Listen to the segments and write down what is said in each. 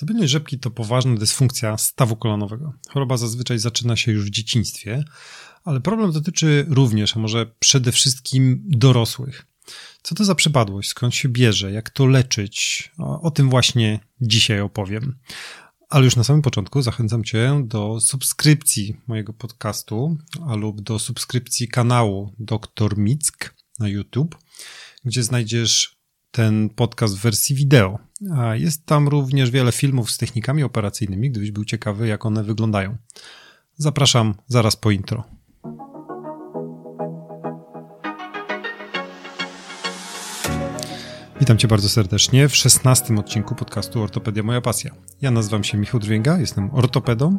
Stabilność rzepki to poważna dysfunkcja stawu kolanowego. Choroba zazwyczaj zaczyna się już w dzieciństwie, ale problem dotyczy również, a może przede wszystkim dorosłych. Co to za przypadłość? Skąd się bierze? Jak to leczyć? O, o tym właśnie dzisiaj opowiem. Ale już na samym początku zachęcam Cię do subskrypcji mojego podcastu, lub do subskrypcji kanału Dr Mick na YouTube, gdzie znajdziesz ten podcast w wersji wideo. Jest tam również wiele filmów z technikami operacyjnymi, gdybyś był ciekawy, jak one wyglądają. Zapraszam zaraz po intro. Witam Cię bardzo serdecznie w szesnastym odcinku podcastu Ortopedia Moja Pasja. Ja nazywam się Michał Drwięga, jestem ortopedą,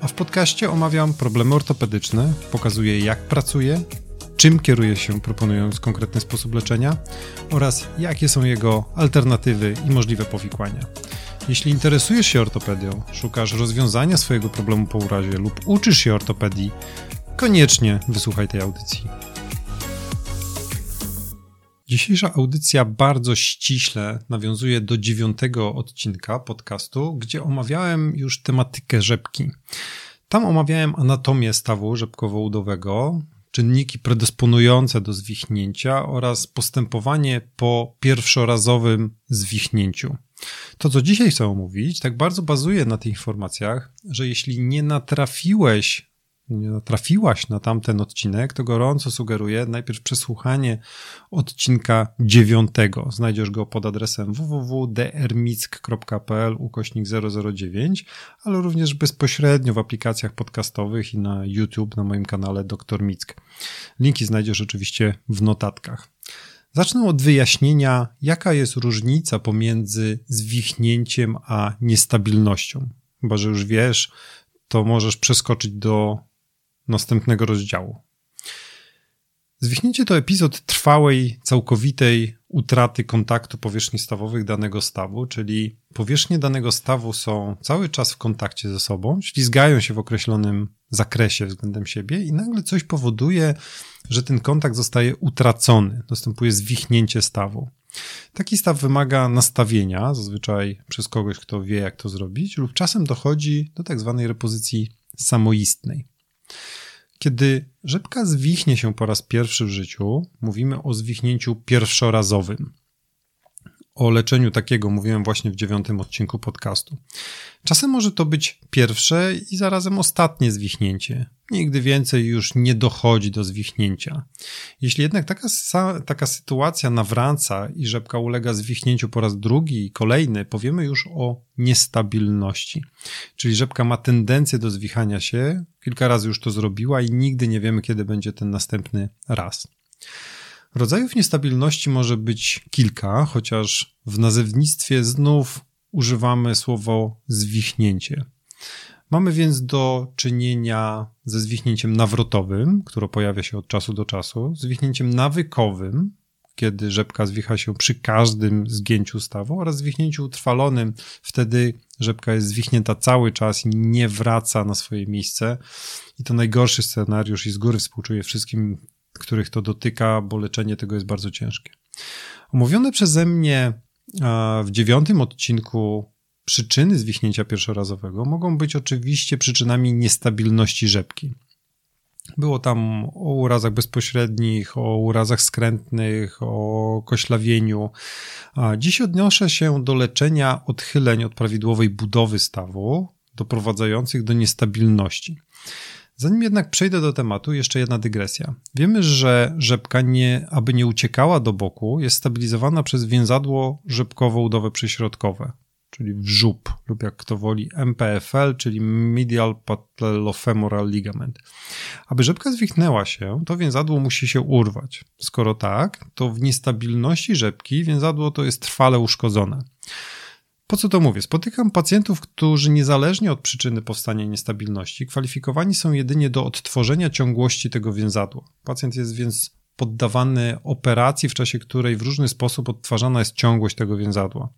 a w podcaście omawiam problemy ortopedyczne, pokazuję jak pracuję, czym kieruje się proponując konkretny sposób leczenia oraz jakie są jego alternatywy i możliwe powikłania. Jeśli interesujesz się ortopedią, szukasz rozwiązania swojego problemu po urazie lub uczysz się ortopedii, koniecznie wysłuchaj tej audycji. Dzisiejsza audycja bardzo ściśle nawiązuje do dziewiątego odcinka podcastu, gdzie omawiałem już tematykę rzepki. Tam omawiałem anatomię stawu rzepkowo-udowego, czynniki predysponujące do zwichnięcia oraz postępowanie po pierwszorazowym zwichnięciu. To, co dzisiaj chcę omówić, tak bardzo bazuje na tych informacjach, że jeśli nie natrafiłeś nie natrafiłaś na tamten odcinek, to gorąco sugeruję najpierw przesłuchanie odcinka dziewiątego. Znajdziesz go pod adresem www.drmick.pl ukośnik 009, ale również bezpośrednio w aplikacjach podcastowych i na YouTube na moim kanale Dr Mick. Linki znajdziesz oczywiście w notatkach. Zacznę od wyjaśnienia, jaka jest różnica pomiędzy zwichnięciem a niestabilnością. Chyba, że już wiesz, to możesz przeskoczyć do następnego rozdziału. Zwichnięcie to epizod trwałej, całkowitej utraty kontaktu powierzchni stawowych danego stawu, czyli powierzchnie danego stawu są cały czas w kontakcie ze sobą, ślizgają się w określonym zakresie względem siebie i nagle coś powoduje, że ten kontakt zostaje utracony, następuje zwichnięcie stawu. Taki staw wymaga nastawienia, zazwyczaj przez kogoś, kto wie, jak to zrobić, lub czasem dochodzi do tak zwanej repozycji samoistnej. Kiedy rzepka zwichnie się po raz pierwszy w życiu, mówimy o zwichnięciu pierwszorazowym. O leczeniu takiego mówiłem właśnie w dziewiątym odcinku podcastu. Czasem może to być pierwsze i zarazem ostatnie zwichnięcie. Nigdy więcej już nie dochodzi do zwichnięcia. Jeśli jednak taka, taka sytuacja nawraca i rzepka ulega zwichnięciu po raz drugi i kolejny, powiemy już o niestabilności. Czyli rzepka ma tendencję do zwichania się, kilka razy już to zrobiła i nigdy nie wiemy, kiedy będzie ten następny raz. Rodzajów niestabilności może być kilka, chociaż w nazewnictwie znów używamy słowo zwichnięcie. Mamy więc do czynienia ze zwichnięciem nawrotowym, które pojawia się od czasu do czasu, zwichnięciem nawykowym, kiedy rzepka zwicha się przy każdym zgięciu stawu, oraz zwichnięciu utrwalonym, wtedy rzepka jest zwichnięta cały czas i nie wraca na swoje miejsce. I to najgorszy scenariusz i z góry współczuję wszystkim których to dotyka, bo leczenie tego jest bardzo ciężkie. Omówione przeze mnie w dziewiątym odcinku przyczyny zwichnięcia pierwszorazowego mogą być oczywiście przyczynami niestabilności rzepki. Było tam o urazach bezpośrednich, o urazach skrętnych, o koślawieniu. Dziś odniosę się do leczenia odchyleń od prawidłowej budowy stawu, doprowadzających do niestabilności. Zanim jednak przejdę do tematu, jeszcze jedna dygresja. Wiemy, że rzepka, nie, aby nie uciekała do boku, jest stabilizowana przez więzadło rzepkowo-udowe przyśrodkowe, czyli wrzób, lub jak kto woli MPFL, czyli Medial Patellofemoral Ligament. Aby rzepka zwichnęła się, to więzadło musi się urwać. Skoro tak, to w niestabilności rzepki więzadło to jest trwale uszkodzone. Po co to mówię? Spotykam pacjentów, którzy niezależnie od przyczyny powstania niestabilności kwalifikowani są jedynie do odtworzenia ciągłości tego więzadła. Pacjent jest więc poddawany operacji, w czasie której w różny sposób odtwarzana jest ciągłość tego więzadła.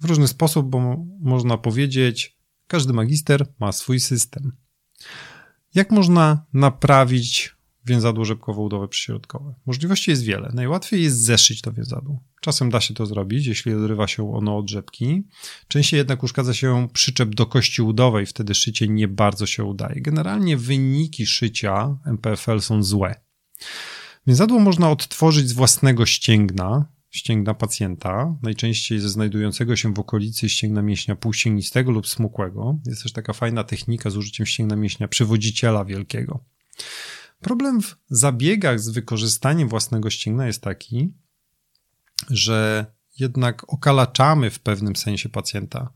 W różny sposób, bo można powiedzieć, każdy magister ma swój system. Jak można naprawić więzadło rzepkowo-udowe przyśrodkowe? Możliwości jest wiele. Najłatwiej jest zeszyć to więzadło. Czasem da się to zrobić, jeśli odrywa się ono od rzepki. Częściej jednak uszkadza się przyczep do kości udowej, wtedy szycie nie bardzo się udaje. Generalnie wyniki szycia MPFL są złe. Więzadło można odtworzyć z własnego ścięgna, ścięgna pacjenta, najczęściej ze znajdującego się w okolicy ścięgna mięśnia półścięgnistego lub smukłego. Jest też taka fajna technika z użyciem ścięgna mięśnia przywodziciela wielkiego. Problem w zabiegach z wykorzystaniem własnego ścięgna jest taki, że jednak okalaczamy w pewnym sensie pacjenta.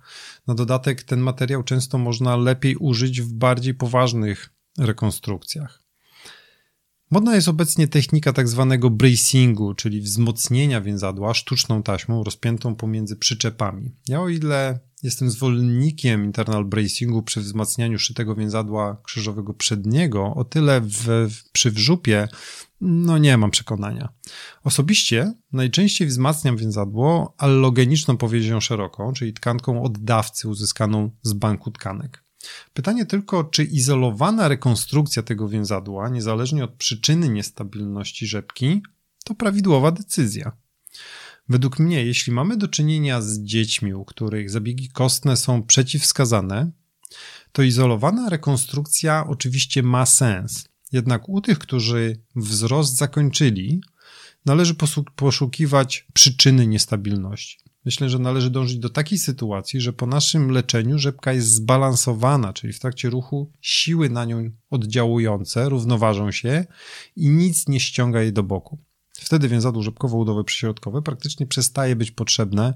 Na dodatek ten materiał często można lepiej użyć w bardziej poważnych rekonstrukcjach. Modna jest obecnie technika tak zwanego bracingu, czyli wzmocnienia więzadła sztuczną taśmą rozpiętą pomiędzy przyczepami. Ja o ile jestem zwolennikiem internal bracingu przy wzmacnianiu szytego więzadła krzyżowego przedniego, o tyle w, przy wrzupie no nie mam przekonania. Osobiście najczęściej wzmacniam więzadło allogeniczną powiezią szeroką, czyli tkanką oddawcy uzyskaną z banku tkanek. Pytanie tylko, czy izolowana rekonstrukcja tego więzadła, niezależnie od przyczyny niestabilności rzepki, to prawidłowa decyzja. Według mnie, jeśli mamy do czynienia z dziećmi, u których zabiegi kostne są przeciwwskazane, to izolowana rekonstrukcja oczywiście ma sens. Jednak u tych, którzy wzrost zakończyli, należy poszukiwać przyczyny niestabilności. Myślę, że należy dążyć do takiej sytuacji, że po naszym leczeniu rzepka jest zbalansowana, czyli w trakcie ruchu siły na nią oddziałujące równoważą się i nic nie ściąga jej do boku. Wtedy więzadło rzepkowo-udowe przyśrodkowe praktycznie przestaje być potrzebne,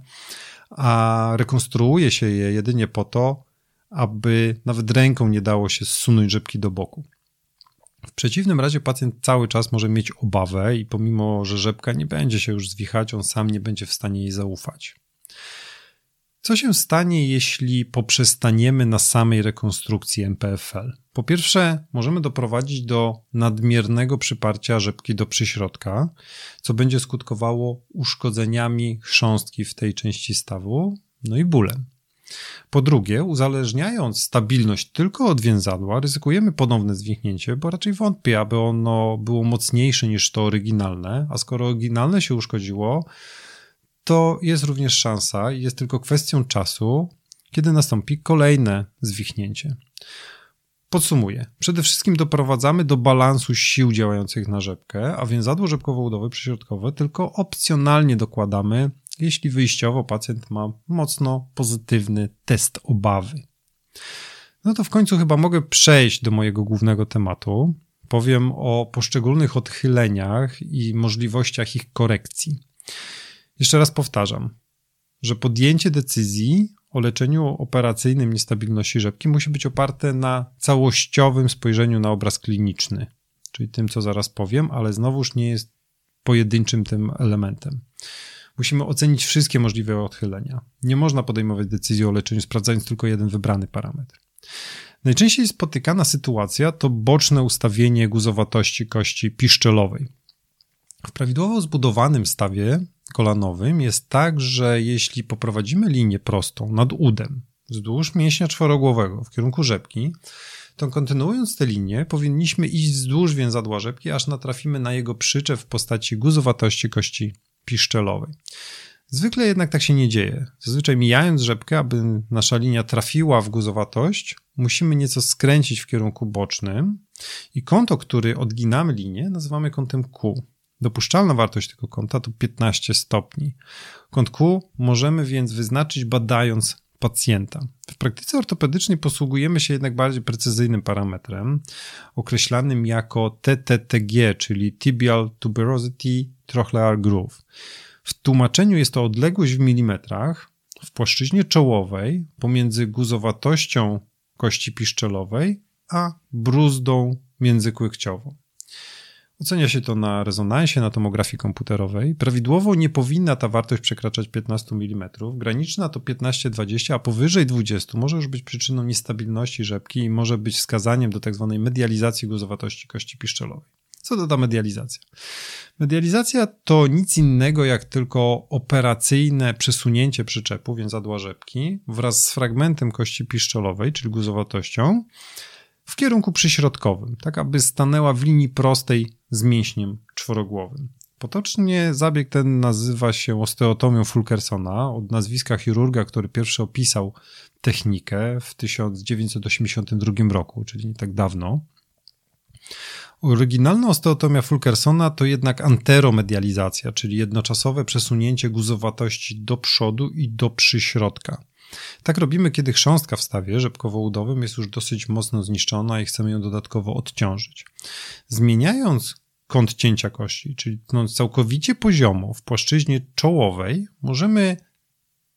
a rekonstruuje się je jedynie po to, aby nawet ręką nie dało się zsunąć rzepki do boku. W przeciwnym razie pacjent cały czas może mieć obawę i pomimo, że rzepka nie będzie się już zwichać, on sam nie będzie w stanie jej zaufać. Co się stanie, jeśli poprzestaniemy na samej rekonstrukcji MPFL? Po pierwsze, możemy doprowadzić do nadmiernego przyparcia rzepki do przyśrodka, co będzie skutkowało uszkodzeniami chrząstki w tej części stawu, no i bólem. Po drugie, uzależniając stabilność tylko od więzadła, ryzykujemy ponowne zwichnięcie, bo raczej wątpię, aby ono było mocniejsze niż to oryginalne, a skoro oryginalne się uszkodziło, to jest również szansa i jest tylko kwestią czasu, kiedy nastąpi kolejne zwichnięcie. Podsumuję. Przede wszystkim doprowadzamy do balansu sił działających na rzepkę, a więzadło rzepkowo-udowe przyśrodkowe tylko opcjonalnie dokładamy jeśli wyjściowo pacjent ma mocno pozytywny test obawy. No to w końcu chyba mogę przejść do mojego głównego tematu. Powiem o poszczególnych odchyleniach i możliwościach ich korekcji. Jeszcze raz powtarzam, że podjęcie decyzji o leczeniu operacyjnym niestabilności rzepki musi być oparte na całościowym spojrzeniu na obraz kliniczny, czyli tym, co zaraz powiem, ale znowuż nie jest pojedynczym tym elementem. Musimy ocenić wszystkie możliwe odchylenia. Nie można podejmować decyzji o leczeniu sprawdzając tylko jeden wybrany parametr. Najczęściej spotykana sytuacja to boczne ustawienie guzowatości kości piszczelowej. W prawidłowo zbudowanym stawie kolanowym jest tak, że jeśli poprowadzimy linię prostą nad udem wzdłuż mięśnia czworogłowego w kierunku rzepki, to kontynuując tę linię powinniśmy iść wzdłuż więzadła rzepki, aż natrafimy na jego przyczep w postaci guzowatości kości piszczelowej. Zwykle jednak tak się nie dzieje. Zazwyczaj mijając rzepkę, aby nasza linia trafiła w guzowatość, musimy nieco skręcić w kierunku bocznym i kąt, o który odginamy linię, nazywamy kątem Q. Dopuszczalna wartość tego kąta to 15 stopni. Kąt Q możemy więc wyznaczyć badając pacjenta. W praktyce ortopedycznej posługujemy się jednak bardziej precyzyjnym parametrem, określanym jako TTTG, czyli Tibial Tuberosity Trochlear Groove. W tłumaczeniu jest to odległość w milimetrach w płaszczyźnie czołowej pomiędzy guzowatością kości piszczelowej a bruzdą międzykłykciową. Ocenia się to na rezonansie, na tomografii komputerowej. Prawidłowo nie powinna ta wartość przekraczać 15 mm. Graniczna to 15-20, a powyżej 20 może już być przyczyną niestabilności rzepki i może być wskazaniem do tzw. Tak medializacji guzowatości kości piszczelowej. Co to ta medializacja? Medializacja to nic innego jak tylko operacyjne przesunięcie przyczepu więzadła rzepki wraz z fragmentem kości piszczelowej, czyli guzowatością, w kierunku przyśrodkowym, tak aby stanęła w linii prostej z mięśniem czworogłowym. Potocznie zabieg ten nazywa się osteotomią Fulkersona od nazwiska chirurga, który pierwszy opisał technikę w 1982 roku, czyli nie tak dawno. Oryginalna osteotomia Fulkersona to jednak anteromedializacja, czyli jednoczasowe przesunięcie guzowatości do przodu i do przyśrodka. Tak robimy, kiedy chrząstka w stawie rzepkowo-udowym jest już dosyć mocno zniszczona i chcemy ją dodatkowo odciążyć. Zmieniając kąt cięcia kości, czyli tnąc całkowicie poziomo w płaszczyźnie czołowej, możemy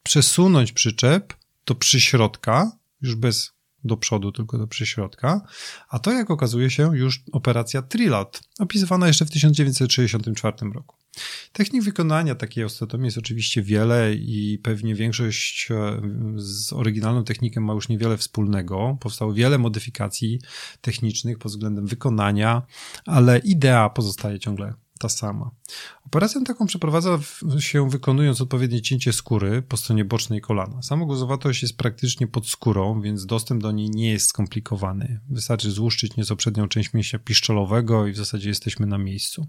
przesunąć przyczep do przyśrodka, już bez do przodu, tylko do przyśrodka, a to jak okazuje się już operacja Trilat, opisywana jeszcze w 1964 roku. Technik wykonania takiej osteotomii jest oczywiście wiele i pewnie większość e, z oryginalną techniką ma już niewiele wspólnego. Powstało wiele modyfikacji technicznych pod względem wykonania, ale idea pozostaje ciągle ta sama. Operację taką przeprowadza się wykonując odpowiednie cięcie skóry po stronie bocznej kolana. Sama guzowatość jest praktycznie pod skórą, więc dostęp do niej nie jest skomplikowany. Wystarczy złuszczyć nieco przednią część mięśnia piszczelowego i w zasadzie jesteśmy na miejscu.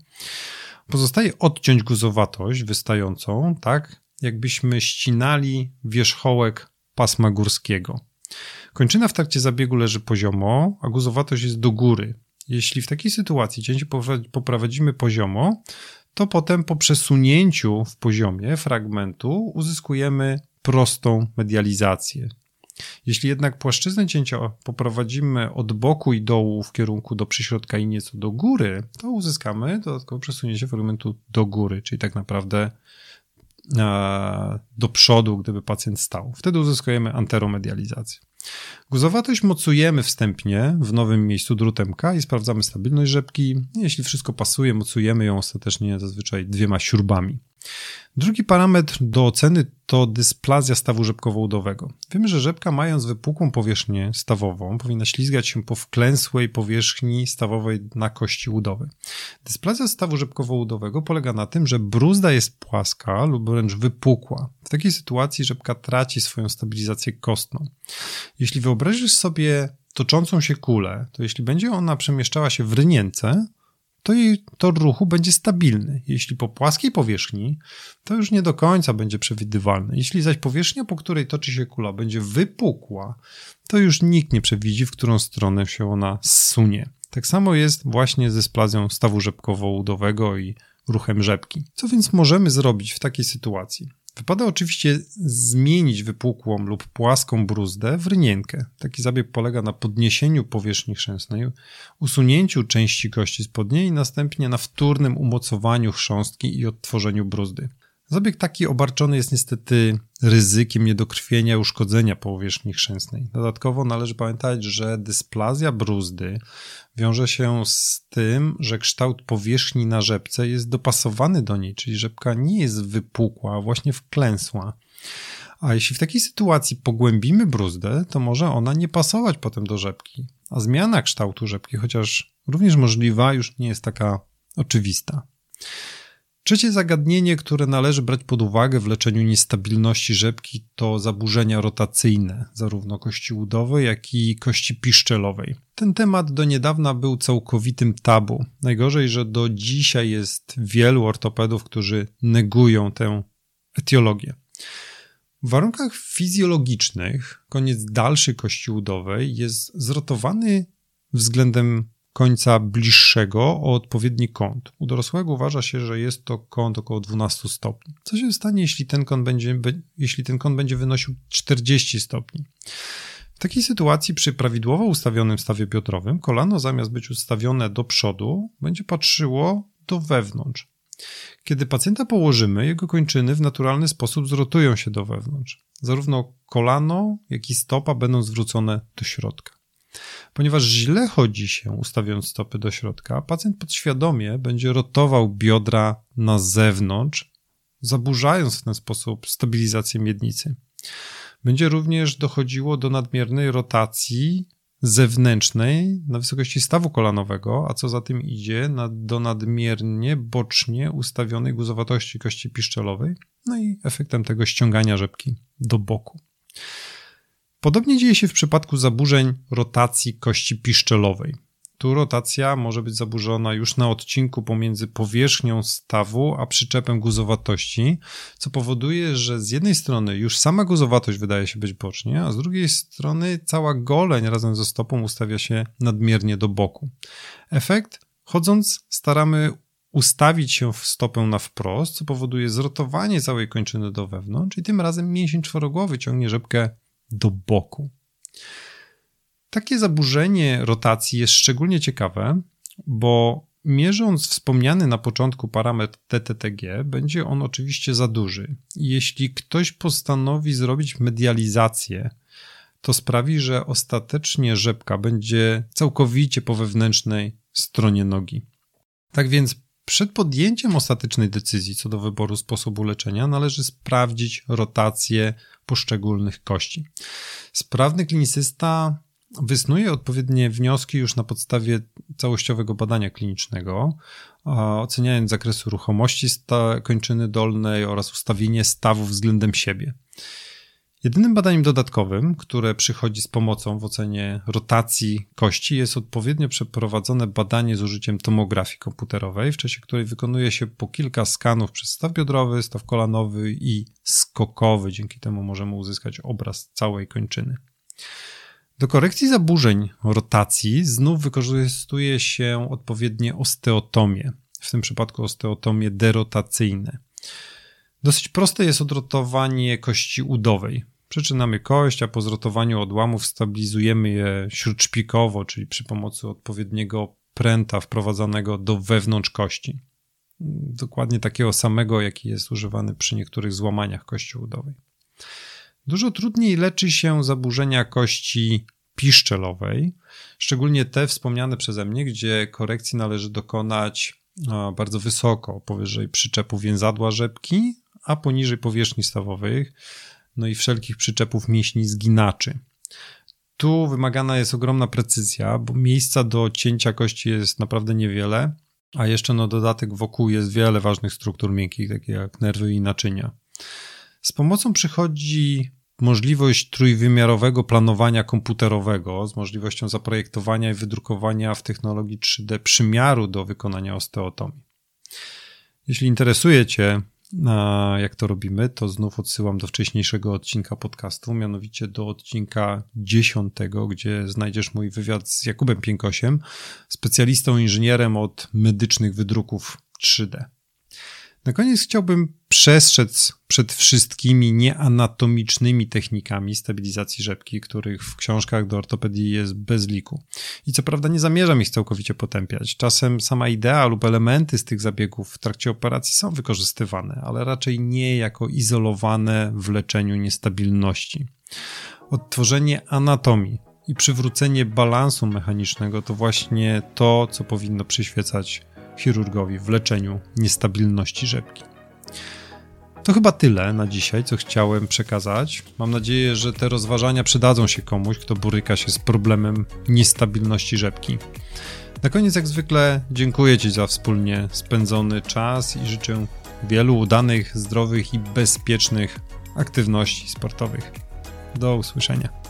Pozostaje odciąć guzowatość wystającą, tak jakbyśmy ścinali wierzchołek pasma górskiego. Kończyna w trakcie zabiegu leży poziomo, a guzowatość jest do góry. Jeśli w takiej sytuacji cięcie poprowadzimy poziomo, to potem po przesunięciu w poziomie fragmentu uzyskujemy prostą medializację. Jeśli jednak płaszczyznę cięcia poprowadzimy od boku i dołu w kierunku do przyśrodka i nieco do góry, to uzyskamy dodatkowe przesunięcie fragmentu do góry, czyli tak naprawdę e, do przodu, gdyby pacjent stał. Wtedy uzyskujemy anteromedializację. Guzowatość mocujemy wstępnie w nowym miejscu drutem K i sprawdzamy stabilność rzepki. Jeśli wszystko pasuje, mocujemy ją ostatecznie zazwyczaj dwiema śrubami. Drugi parametr do oceny to dysplazja stawu rzepkowo-udowego. Wiemy, że rzepka mając wypukłą powierzchnię stawową powinna ślizgać się po wklęsłej powierzchni stawowej na kości udowej. Dysplazja stawu rzepkowo-udowego polega na tym, że bruzda jest płaska lub wręcz wypukła. W takiej sytuacji rzepka traci swoją stabilizację kostną. Jeśli wyobrazisz sobie toczącą się kulę, to jeśli będzie ona przemieszczała się w rynience, to jej tor ruchu będzie stabilny. Jeśli po płaskiej powierzchni, to już nie do końca będzie przewidywalny. Jeśli zaś powierzchnia, po której toczy się kula, będzie wypukła, to już nikt nie przewidzi, w którą stronę się ona zsunie. Tak samo jest właśnie ze splazją stawu rzepkowo-udowego i ruchem rzepki. Co więc możemy zrobić w takiej sytuacji? Wypada oczywiście zmienić wypukłą lub płaską bruzdę w rynienkę. Taki zabieg polega na podniesieniu powierzchni chrzęsnej, usunięciu części kości spodniej i następnie na wtórnym umocowaniu chrząstki i odtworzeniu bruzdy. Zabieg taki obarczony jest niestety ryzykiem niedokrwienia i uszkodzenia powierzchni chrzęsnej. Dodatkowo należy pamiętać, że dysplazja bruzdy wiąże się z tym, że kształt powierzchni na rzepce jest dopasowany do niej, czyli rzepka nie jest wypukła, a właśnie wklęsła. A jeśli w takiej sytuacji pogłębimy bruzdę, to może ona nie pasować potem do rzepki. A zmiana kształtu rzepki, chociaż również możliwa, już nie jest taka oczywista. Trzecie zagadnienie, które należy brać pod uwagę w leczeniu niestabilności rzepki, to zaburzenia rotacyjne, zarówno kości udowej, jak i kości piszczelowej. Ten temat do niedawna był całkowitym tabu. Najgorzej, że do dzisiaj jest wielu ortopedów, którzy negują tę etiologię. W warunkach fizjologicznych koniec dalszy kości udowej jest zrotowany względem końca bliższego o odpowiedni kąt. U dorosłego uważa się, że jest to kąt około 12 stopni. Co się stanie, jeśli ten kąt będzie, jeśli ten kąt będzie wynosił 40 stopni? W takiej sytuacji przy prawidłowo ustawionym stawie piotrowym kolano zamiast być ustawione do przodu będzie patrzyło do wewnątrz. Kiedy pacjenta położymy, jego kończyny w naturalny sposób zrotują się do wewnątrz. Zarówno kolano, jak i stopa będą zwrócone do środka. Ponieważ źle chodzi się ustawiając stopy do środka, pacjent podświadomie będzie rotował biodra na zewnątrz, zaburzając w ten sposób stabilizację miednicy. Będzie również dochodziło do nadmiernej rotacji zewnętrznej na wysokości stawu kolanowego, a co za tym idzie, do nadmiernie bocznie ustawionej guzowatości kości piszczelowej, no i efektem tego ściągania rzepki do boku. Podobnie dzieje się w przypadku zaburzeń rotacji kości piszczelowej. Tu rotacja może być zaburzona już na odcinku pomiędzy powierzchnią stawu a przyczepem guzowatości, co powoduje, że z jednej strony już sama guzowatość wydaje się być bocznie, a z drugiej strony cała goleń razem ze stopą ustawia się nadmiernie do boku. Efekt? Chodząc staramy ustawić się w stopę na wprost, co powoduje zrotowanie całej kończyny do wewnątrz i tym razem mięsień czworogłowy ciągnie rzepkę do boku. Takie zaburzenie rotacji jest szczególnie ciekawe, bo mierząc wspomniany na początku parametr TTTG, będzie on oczywiście za duży. Jeśli ktoś postanowi zrobić medializację, to sprawi, że ostatecznie rzepka będzie całkowicie po wewnętrznej stronie nogi. Tak więc przed podjęciem ostatecznej decyzji co do wyboru sposobu leczenia należy sprawdzić rotację poszczególnych kości. Sprawny klinicysta wysnuje odpowiednie wnioski już na podstawie całościowego badania klinicznego, oceniając zakres ruchomości kończyny dolnej oraz ustawienie stawu względem siebie. Jedynym badaniem dodatkowym, które przychodzi z pomocą w ocenie rotacji kości, jest odpowiednio przeprowadzone badanie z użyciem tomografii komputerowej, w czasie której wykonuje się po kilka skanów przez staw biodrowy, staw kolanowy i skokowy. Dzięki temu możemy uzyskać obraz całej kończyny. Do korekcji zaburzeń rotacji znów wykorzystuje się odpowiednie osteotomie, w tym przypadku osteotomie derotacyjne. Dosyć proste jest odrotowanie kości udowej. Przyczynamy kość, a po zrotowaniu odłamów stabilizujemy je śródszpikowo, czyli przy pomocy odpowiedniego pręta wprowadzanego do wewnątrz kości. Dokładnie takiego samego, jaki jest używany przy niektórych złamaniach kości udowej. Dużo trudniej leczy się zaburzenia kości piszczelowej, szczególnie te wspomniane przeze mnie, gdzie korekcji należy dokonać bardzo wysoko, powyżej przyczepu więzadła rzepki, a poniżej powierzchni stawowych, no i wszelkich przyczepów mięśni zginaczy. Tu wymagana jest ogromna precyzja, bo miejsca do cięcia kości jest naprawdę niewiele, a jeszcze na dodatek wokół jest wiele ważnych struktur miękkich, takie jak nerwy i naczynia. Z pomocą przychodzi możliwość trójwymiarowego planowania komputerowego z możliwością zaprojektowania i wydrukowania w technologii 3D przymiaru do wykonania osteotomii. Jeśli interesuje Cię, jak to robimy, to znów odsyłam do wcześniejszego odcinka podcastu, mianowicie do odcinka 10, gdzie znajdziesz mój wywiad z Jakubem Piękosiem, specjalistą inżynierem od medycznych wydruków 3D. Na koniec chciałbym przestrzec przed wszystkimi nieanatomicznymi technikami stabilizacji rzepki, których w książkach do ortopedii jest bez liku. I co prawda nie zamierzam ich całkowicie potępiać. Czasem sama idea lub elementy z tych zabiegów w trakcie operacji są wykorzystywane, ale raczej nie jako izolowane w leczeniu niestabilności. Odtworzenie anatomii i przywrócenie balansu mechanicznego to właśnie to, co powinno przyświecać chirurgowi w leczeniu niestabilności rzepki. To chyba tyle na dzisiaj, co chciałem przekazać. Mam nadzieję, że te rozważania przydadzą się komuś, kto boryka się z problemem niestabilności rzepki. Na koniec, jak zwykle, dziękuję Ci za wspólnie spędzony czas i życzę wielu udanych, zdrowych i bezpiecznych aktywności sportowych. Do usłyszenia.